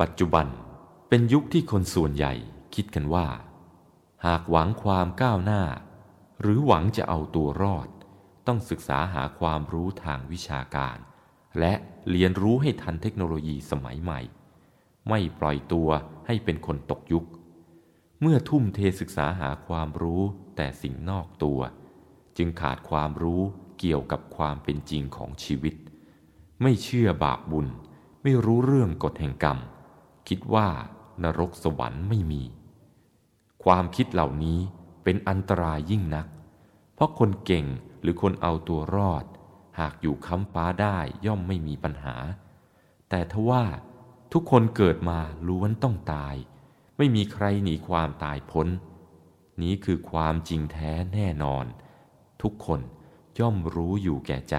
ปัจจุบันเป็นยุคที่คนส่วนใหญ่คิดกันว่า หากหวังความก้าวหน้า หรือหวังจะเอาตัวรอด ต้องศึกษาหาความรู้ทางวิชาการ และเรียนรู้ให้ทันเทคโนโลยีสมัยใหม่ ไม่ปล่อยตัวให้เป็นคนตกยุค เมื่อทุ่มเทศึกษาหาความรู้แต่สิ่งนอกตัว จึงขาดความรู้เกี่ยวกับความเป็นจริงของชีวิต ไม่เชื่อบาปบุญ ไม่รู้เรื่องกฎแห่งกรรม คิดว่านรกสวรรค์ไม่มี ความคิดเหล่านี้เป็นอันตรายยิ่งนัก เพราะคนเก่งหรือคนเอาตัวรอด หากอยู่ค้ำฟ้าได้ย่อมไม่มีปัญหา แต่ทว่าทุกคนเกิดมาล้วนต้องตาย ไม่มีใครหนีความตายพ้น นี้คือความจริงแท้แน่นอน ทุกคนย่อมรู้อยู่แก่ใจ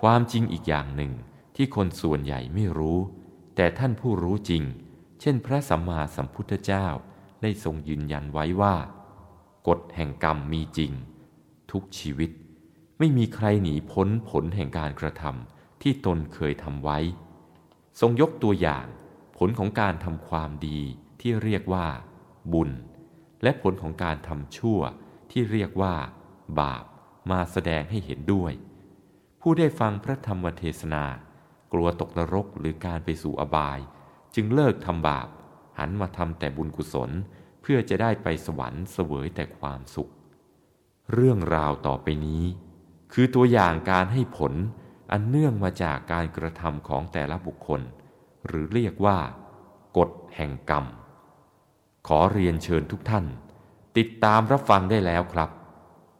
ความจริงอีกอย่างหนึ่งที่คนส่วนใหญ่ไม่รู้ แต่ท่านผู้รู้จริง เช่นพระสัมมาสัมพุทธเจ้าได้ทรงยืนยันไว้ว่า กฎแห่งกรรมมีจริง ทุกชีวิต ไม่มีใครหนีพ้นผลแห่งการกระทำที่ตนเคยทำไว้ ทรงยกตัวอย่างผลของการทำความดีที่เรียกว่า บุญ และผลของการทำชั่วที่เรียกว่า บาปมาแสดงให้เห็นด้วย ผู้ได้ฟังพระธรรมเทศนา กลัวตกนรกหรือการไปสู่อบาย จึงเลิกทำบาป หันมาทำแต่บุญกุศล เพื่อจะได้ไปสวรรค์เสวยแต่ความสุข เรื่องราวต่อไปนี้ คือตัวอย่างการให้ผลอันเนื่องมาจากการกระทำของแต่ละบุคคล หรือเรียกว่า กฎแห่งกรรม ขอเรียนเชิญทุกท่าน ติดตามรับฟังได้แล้วครับ